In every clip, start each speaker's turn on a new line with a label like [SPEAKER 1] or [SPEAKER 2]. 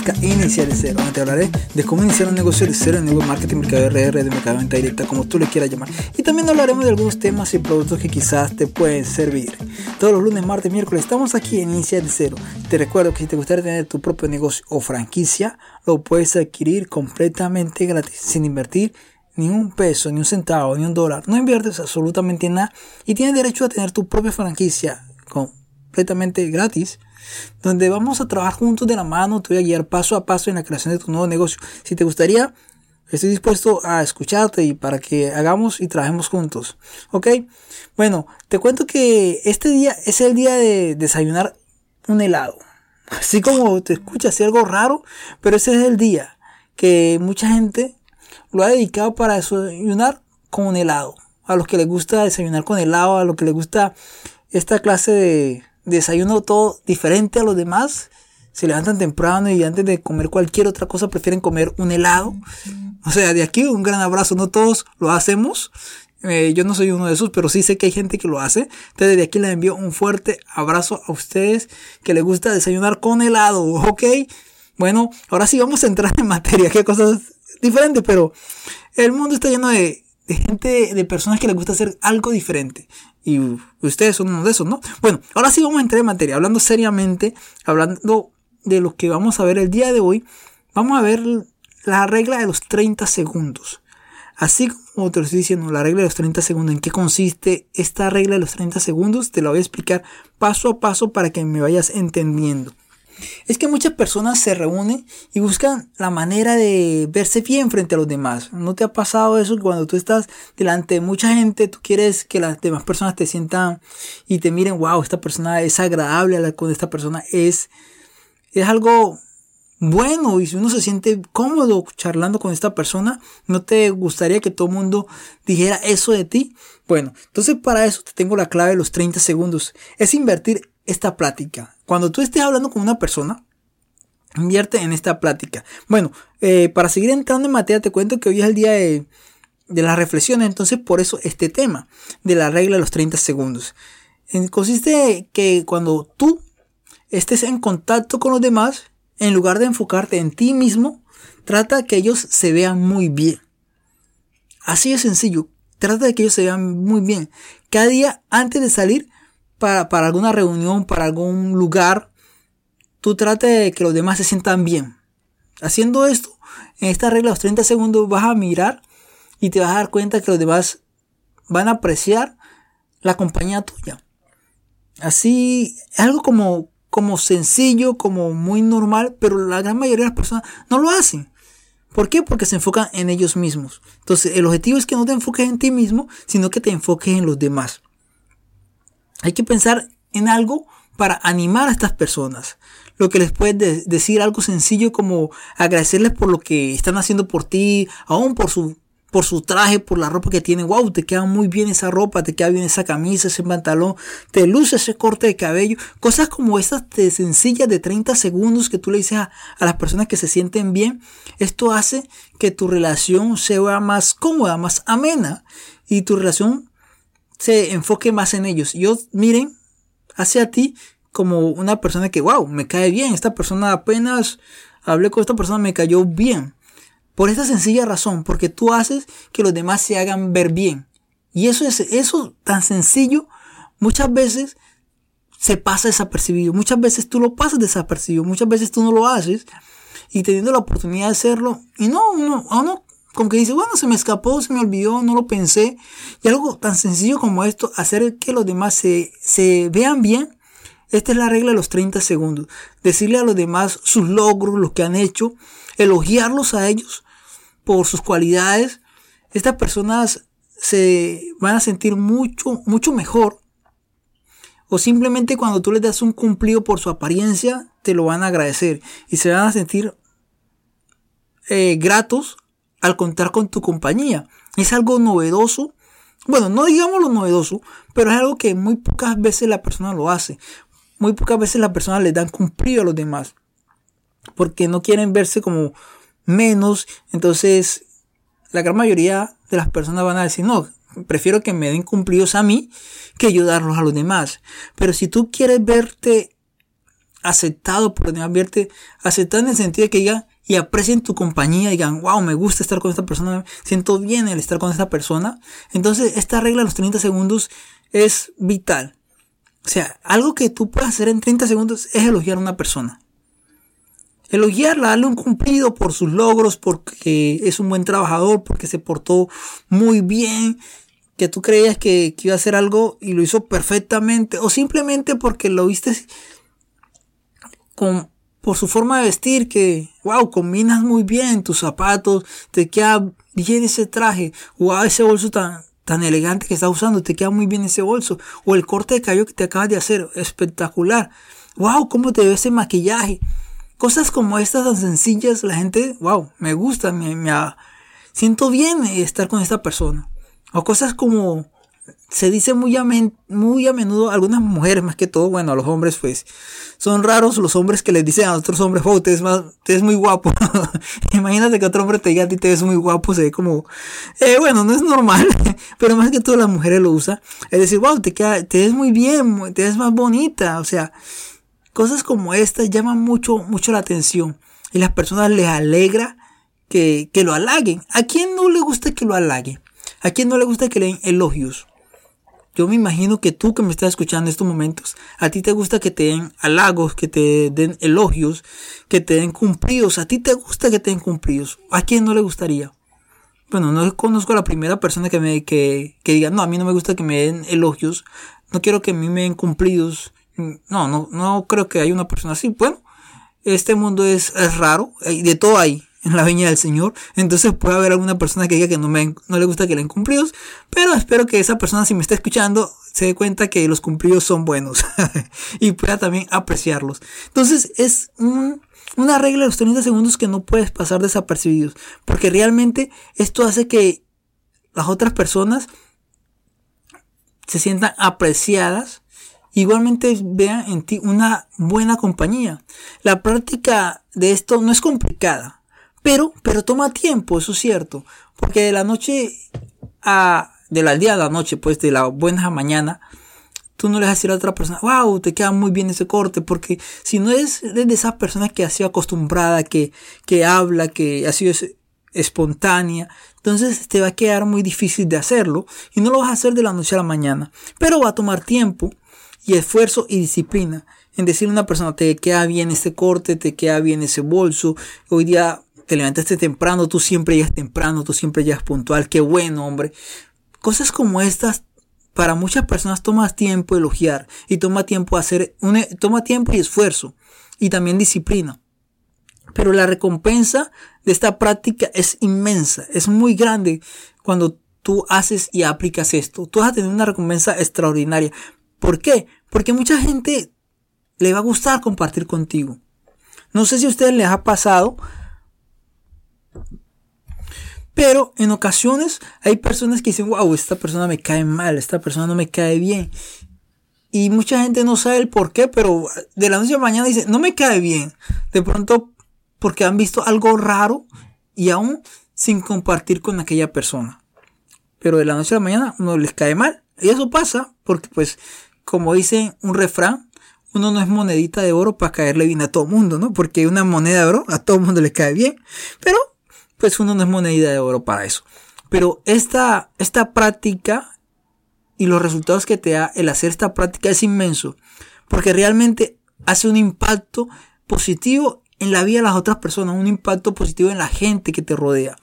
[SPEAKER 1] podcast Iniciar de Cero, donde te hablaré de cómo iniciar un negocio de cero, en negocio marketing, mercado RR, de mercado venta directa, como tú le quieras llamar. Y también hablaremos de algunos temas y productos que quizás te pueden servir. Todos los lunes, martes, miércoles estamos aquí en de Cero. Te recuerdo que si te gustaría tener tu propio negocio o franquicia, lo puedes adquirir completamente gratis, sin invertir ni un peso, ni un centavo, ni un dólar. No inviertes absolutamente en nada y tienes derecho a tener tu propia franquicia completamente gratis, donde vamos a trabajar juntos de la mano, te voy a guiar paso a paso en la creación de tu nuevo negocio. Si te gustaría, estoy dispuesto a escucharte y para que hagamos y trabajemos juntos. ¿Ok? Bueno, te cuento que este día es el día de desayunar un helado. Así como te escuchas, algo raro, pero ese es el día que mucha gente lo ha dedicado para desayunar con un helado. A los que les gusta desayunar con helado, a los que les gusta esta clase de desayuno todo diferente a los demás, se levantan temprano y antes de comer cualquier otra cosa prefieren comer un helado. O sea, de aquí un gran abrazo, no todos lo hacemos. Eh, yo no soy uno de esos, pero sí sé que hay gente que lo hace. Entonces de aquí les envío un fuerte abrazo a ustedes que les gusta desayunar con helado, ¿ok? Bueno, ahora sí vamos a entrar en materia, qué cosas diferentes, pero el mundo está lleno de, de gente, de personas que les gusta hacer algo diferente. Y ustedes son uno de esos, ¿no? Bueno, ahora sí vamos a entrar en materia, hablando seriamente, hablando de lo que vamos a ver el día de hoy. Vamos a ver la regla de los 30 segundos. Así como te lo estoy diciendo, la regla de los 30 segundos, ¿en qué consiste esta regla de los 30 segundos? Te la voy a explicar paso a paso para que me vayas entendiendo. Es que muchas personas se reúnen y buscan la manera de verse bien frente a los demás. ¿No te ha pasado eso cuando tú estás delante de mucha gente, tú quieres que las demás personas te sientan y te miren, wow, esta persona es agradable, con esta persona es, es algo bueno y si uno se siente cómodo charlando con esta persona, ¿no te gustaría que todo el mundo dijera eso de ti? Bueno, entonces para eso te tengo la clave de los 30 segundos. Es invertir esta plática. Cuando tú estés hablando con una persona, invierte en esta plática. Bueno, eh, para seguir entrando en materia, te cuento que hoy es el día de, de las reflexiones, entonces por eso este tema de la regla de los 30 segundos. Consiste que cuando tú estés en contacto con los demás, en lugar de enfocarte en ti mismo, trata que ellos se vean muy bien. Así de sencillo, trata de que ellos se vean muy bien. Cada día antes de salir, para, alguna reunión, para algún lugar, tú trate de que los demás se sientan bien. Haciendo esto, en esta regla los 30 segundos vas a mirar y te vas a dar cuenta que los demás van a apreciar la compañía tuya. Así, es algo como, como sencillo, como muy normal, pero la gran mayoría de las personas no lo hacen. ¿Por qué? Porque se enfocan en ellos mismos. Entonces, el objetivo es que no te enfoques en ti mismo, sino que te enfoques en los demás. Hay que pensar en algo para animar a estas personas. Lo que les puedes decir algo sencillo como agradecerles por lo que están haciendo por ti, aún por su, por su traje, por la ropa que tienen. Wow, te queda muy bien esa ropa, te queda bien esa camisa, ese pantalón, te luce ese corte de cabello. Cosas como estas de sencillas de 30 segundos que tú le dices a, a las personas que se sienten bien. Esto hace que tu relación sea más cómoda, más amena y tu relación se enfoque más en ellos. Yo, miren, hacia ti como una persona que, wow, me cae bien. Esta persona apenas hablé con esta persona, me cayó bien. Por esta sencilla razón, porque tú haces que los demás se hagan ver bien. Y eso es, eso tan sencillo, muchas veces se pasa desapercibido. Muchas veces tú lo pasas desapercibido. Muchas veces tú no lo haces. Y teniendo la oportunidad de hacerlo, y no, no, no como que dice, bueno, se me escapó, se me olvidó, no lo pensé. Y algo tan sencillo como esto, hacer que los demás se, se vean bien. Esta es la regla de los 30 segundos. Decirle a los demás sus logros, lo que han hecho, elogiarlos a ellos por sus cualidades. Estas personas se van a sentir mucho, mucho mejor. O simplemente cuando tú les das un cumplido por su apariencia, te lo van a agradecer y se van a sentir eh, gratos al contar con tu compañía. Es algo novedoso. Bueno, no digamos lo novedoso, pero es algo que muy pocas veces la persona lo hace. Muy pocas veces las personas le dan cumplido a los demás. Porque no quieren verse como menos. Entonces, la gran mayoría de las personas van a decir, no, prefiero que me den cumplidos a mí que ayudarlos a los demás. Pero si tú quieres verte aceptado por demás, verte aceptado en el sentido de que digan y aprecien tu compañía, digan, wow, me gusta estar con esta persona, siento bien el estar con esta persona. Entonces, esta regla de los 30 segundos es vital. O sea, algo que tú puedes hacer en 30 segundos es elogiar a una persona. Elogiarla, darle un cumplido por sus logros, porque es un buen trabajador, porque se portó muy bien, que tú creías que, que iba a hacer algo y lo hizo perfectamente, o simplemente porque lo viste con, por su forma de vestir, que, wow, combinas muy bien tus zapatos, te queda bien ese traje, wow, ese bolso tan, tan elegante que estás usando, te queda muy bien ese bolso, o el corte de cabello que te acabas de hacer, espectacular, wow, cómo te ve ese maquillaje, cosas como estas tan sencillas, la gente, wow, me gusta, me, me siento bien estar con esta persona, o cosas como se dice muy a, muy a menudo, algunas mujeres más que todo, bueno, a los hombres pues son raros los hombres que les dicen a otros hombres, oh, te más, te ves muy guapo. Imagínate que otro hombre te diga a ti te ves muy guapo, se ve como, eh, bueno, no es normal, pero más que todo las mujeres lo usan. Es decir, wow, te, queda, te ves muy bien, te ves más bonita, o sea, cosas como estas llaman mucho, mucho la atención y las personas les alegra que, que lo halaguen. ¿A quién no le gusta que lo halaguen? ¿A quién no le gusta que le den elogios? Yo me imagino que tú que me estás escuchando en estos momentos, a ti te gusta que te den halagos, que te den elogios, que te den cumplidos. A ti te gusta que te den cumplidos. ¿A quién no le gustaría? Bueno, no conozco a la primera persona que me que, que diga, no, a mí no me gusta que me den elogios. No quiero que a mí me den cumplidos. No, no, no creo que haya una persona así. Bueno, este mundo es, es raro. De todo hay en la viña del Señor. Entonces puede haber alguna persona que diga que no, me, no le gusta que le den cumplidos. Pero espero que esa persona, si me está escuchando, se dé cuenta que los cumplidos son buenos. y pueda también apreciarlos. Entonces es una regla de los 30 segundos que no puedes pasar desapercibidos. Porque realmente esto hace que las otras personas se sientan apreciadas igualmente vean en ti una buena compañía. La práctica de esto no es complicada. Pero, pero toma tiempo, eso es cierto. Porque de la noche a, de la día a la noche, pues de la buena mañana, tú no le vas a decir a otra persona, wow, te queda muy bien ese corte, porque si no eres de esas personas que ha sido acostumbrada, que, que habla, que ha sido espontánea, entonces te va a quedar muy difícil de hacerlo y no lo vas a hacer de la noche a la mañana, pero va a tomar tiempo y esfuerzo y disciplina en decirle a una persona, te queda bien ese corte, te queda bien ese bolso, hoy día te levantaste temprano, tú siempre llegas temprano, tú siempre llegas puntual, qué bueno, hombre. Cosas como estas para muchas personas toma tiempo elogiar y toma tiempo hacer un, toma tiempo y esfuerzo y también disciplina. Pero la recompensa de esta práctica es inmensa, es muy grande cuando tú haces y aplicas esto. Tú vas a tener una recompensa extraordinaria. ¿Por qué? Porque mucha gente le va a gustar compartir contigo. No sé si a ustedes les ha pasado, pero en ocasiones hay personas que dicen, wow, esta persona me cae mal, esta persona no me cae bien. Y mucha gente no sabe el por qué, pero de la noche a la mañana dice, no me cae bien. De pronto porque han visto algo raro y aún sin compartir con aquella persona. Pero de la noche a la mañana uno les cae mal. Y eso pasa porque pues, como dice un refrán, uno no es monedita de oro para caerle bien a todo mundo, ¿no? Porque una moneda de oro a todo mundo le cae bien. Pero pues uno no es moneda de oro para eso. Pero esta, esta práctica y los resultados que te da el hacer esta práctica es inmenso, porque realmente hace un impacto positivo en la vida de las otras personas, un impacto positivo en la gente que te rodea.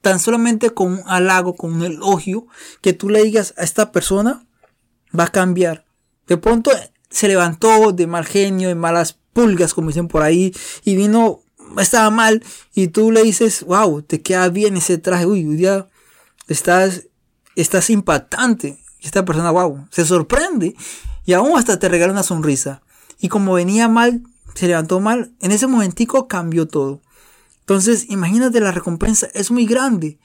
[SPEAKER 1] Tan solamente con un halago, con un elogio, que tú le digas a esta persona, va a cambiar. De pronto se levantó de mal genio, de malas pulgas, como dicen por ahí, y vino estaba mal y tú le dices, wow, te queda bien ese traje, uy, hoy día estás, estás impactante. Y esta persona, wow, se sorprende y aún hasta te regala una sonrisa. Y como venía mal, se levantó mal, en ese momentico cambió todo. Entonces, imagínate la recompensa, es muy grande.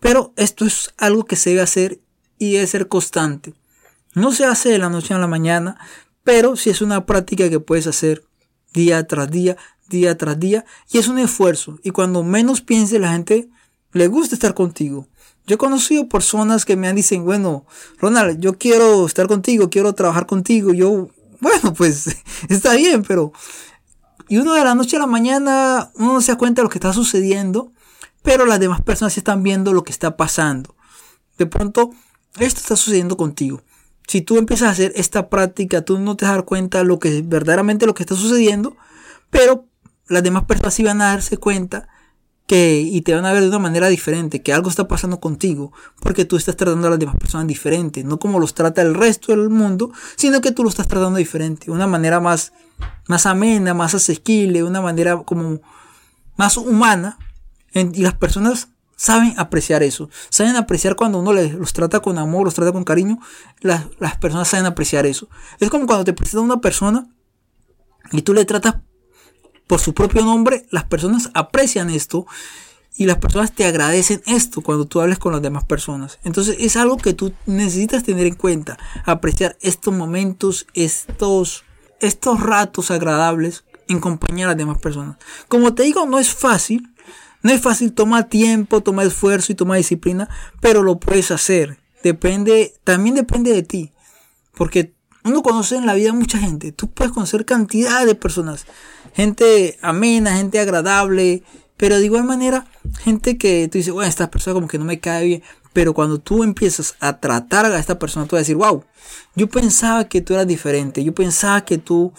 [SPEAKER 1] Pero esto es algo que se debe hacer y debe ser constante. No se hace de la noche a la mañana, pero si es una práctica que puedes hacer día tras día, día tras día y es un esfuerzo y cuando menos piense la gente le gusta estar contigo. Yo he conocido personas que me han dicen, bueno, Ronald, yo quiero estar contigo, quiero trabajar contigo. Yo, bueno, pues está bien, pero Y uno de la noche a la mañana, uno no se da cuenta de lo que está sucediendo, pero las demás personas están viendo lo que está pasando. De pronto, esto está sucediendo contigo. Si tú empiezas a hacer esta práctica, tú no te dar cuenta de lo que verdaderamente lo que está sucediendo, pero las demás personas sí a darse cuenta que y te van a ver de una manera diferente, que algo está pasando contigo, porque tú estás tratando a las demás personas diferente, no como los trata el resto del mundo, sino que tú lo estás tratando diferente, una manera más, más amena, más asequible, una manera como más humana, y las personas saben apreciar eso, saben apreciar cuando uno los trata con amor, los trata con cariño, las, las personas saben apreciar eso. Es como cuando te presenta una persona y tú le tratas por su propio nombre, las personas aprecian esto y las personas te agradecen esto cuando tú hables con las demás personas. Entonces es algo que tú necesitas tener en cuenta, apreciar estos momentos, estos, estos ratos agradables en compañía de las demás personas. Como te digo, no es fácil, no es fácil, toma tiempo, toma esfuerzo y toma disciplina, pero lo puedes hacer. Depende, también depende de ti, porque uno conoce en la vida mucha gente, tú puedes conocer cantidad de personas, gente amena, gente agradable, pero de igual manera, gente que tú dices, bueno, esta persona como que no me cae bien. Pero cuando tú empiezas a tratar a esta persona, tú vas a decir, wow, yo pensaba que tú eras diferente, yo pensaba que tú,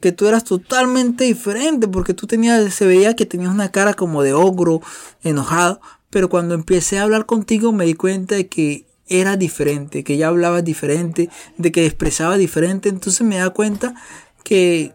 [SPEAKER 1] que tú eras totalmente diferente, porque tú tenías, se veía que tenías una cara como de ogro, enojado. Pero cuando empecé a hablar contigo me di cuenta de que era diferente, que ya hablabas diferente, de que expresaba diferente. Entonces me da cuenta que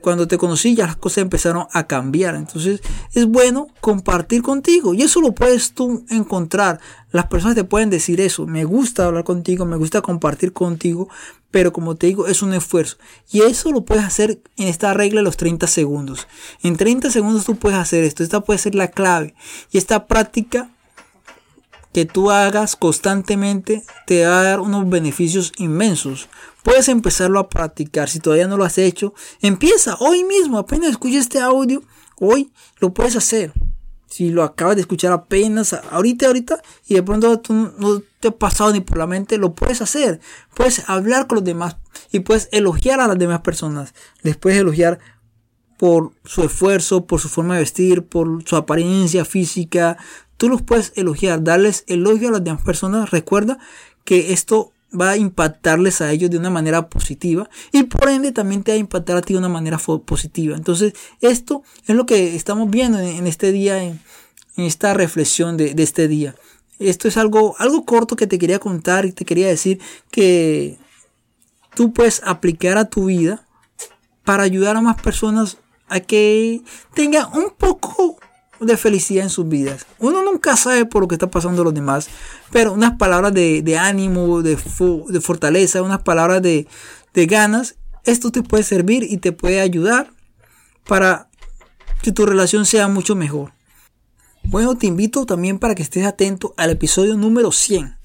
[SPEAKER 1] cuando te conocí ya las cosas empezaron a cambiar. Entonces es bueno compartir contigo. Y eso lo puedes tú encontrar. Las personas te pueden decir eso. Me gusta hablar contigo, me gusta compartir contigo. Pero como te digo, es un esfuerzo. Y eso lo puedes hacer en esta regla de los 30 segundos. En 30 segundos tú puedes hacer esto. Esta puede ser la clave. Y esta práctica que tú hagas constantemente te va a dar unos beneficios inmensos. Puedes empezarlo a practicar. Si todavía no lo has hecho, empieza hoy mismo. Apenas escuches este audio, hoy lo puedes hacer. Si lo acabas de escuchar apenas, ahorita, ahorita, y de pronto tú no te ha pasado ni por la mente, lo puedes hacer. Puedes hablar con los demás y puedes elogiar a las demás personas. Les puedes elogiar por su esfuerzo, por su forma de vestir, por su apariencia física. Tú los puedes elogiar, darles elogio a las demás personas. Recuerda que esto va a impactarles a ellos de una manera positiva y por ende también te va a impactar a ti de una manera positiva. Entonces, esto es lo que estamos viendo en, este día, en, esta reflexión de, de, este día. Esto es algo, algo corto que te quería contar y te quería decir que tú puedes aplicar a tu vida para ayudar a más personas a que tengan un poco de felicidad en sus vidas. Uno nunca sabe por lo que está pasando los demás, pero unas palabras de, ánimo, de, de, fortaleza, unas palabras de, de ganas, esto te puede servir y te puede ayudar para que tu relación sea mucho mejor. Bueno, te invito también para que estés atento al episodio número 100.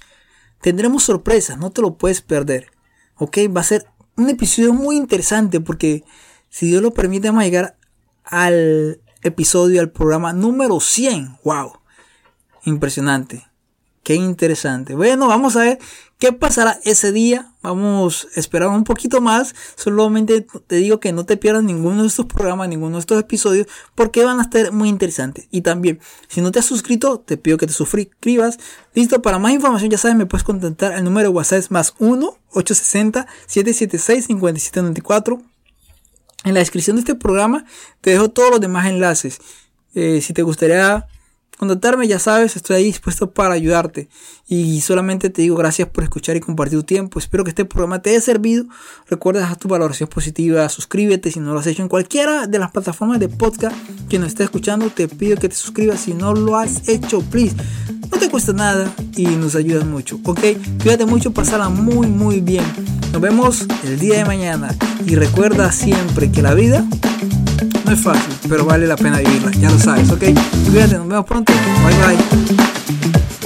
[SPEAKER 1] Tendremos sorpresas, no te lo puedes perder. Ok, va a ser un episodio muy interesante porque si Dios lo permite vamos a llegar al episodio, al programa número 100. ¡Wow! Impresionante. Qué interesante. Bueno, vamos a ver qué pasará ese día. Vamos a esperar un poquito más. Solamente te digo que no te pierdas ninguno de estos programas, ninguno de estos episodios, porque van a estar muy interesantes. Y también, si no te has suscrito, te pido que te suscribas. Listo, para más información, ya sabes, me puedes contactar. El número de WhatsApp más 1-860-776-5794. En la descripción de este programa te dejo todos los demás enlaces. Eh, si te gustaría contactarme, ya sabes, estoy ahí dispuesto para ayudarte. Y solamente te digo gracias por escuchar y compartir tu tiempo. Espero que este programa te haya servido. Recuerda dejar tu valoración positiva, suscríbete si no lo has hecho en cualquiera de las plataformas de podcast que nos esté escuchando. Te pido que te suscribas si no lo has hecho, please. No te cuesta nada y nos ayudas mucho, ¿ok? Cuídate mucho, pasala muy, muy bien. Nos vemos el día de mañana y recuerda siempre que la vida es fácil, pero vale la pena vivirla, ya lo sabes, ¿ok? Cuídate, nos vemos pronto. Bye bye.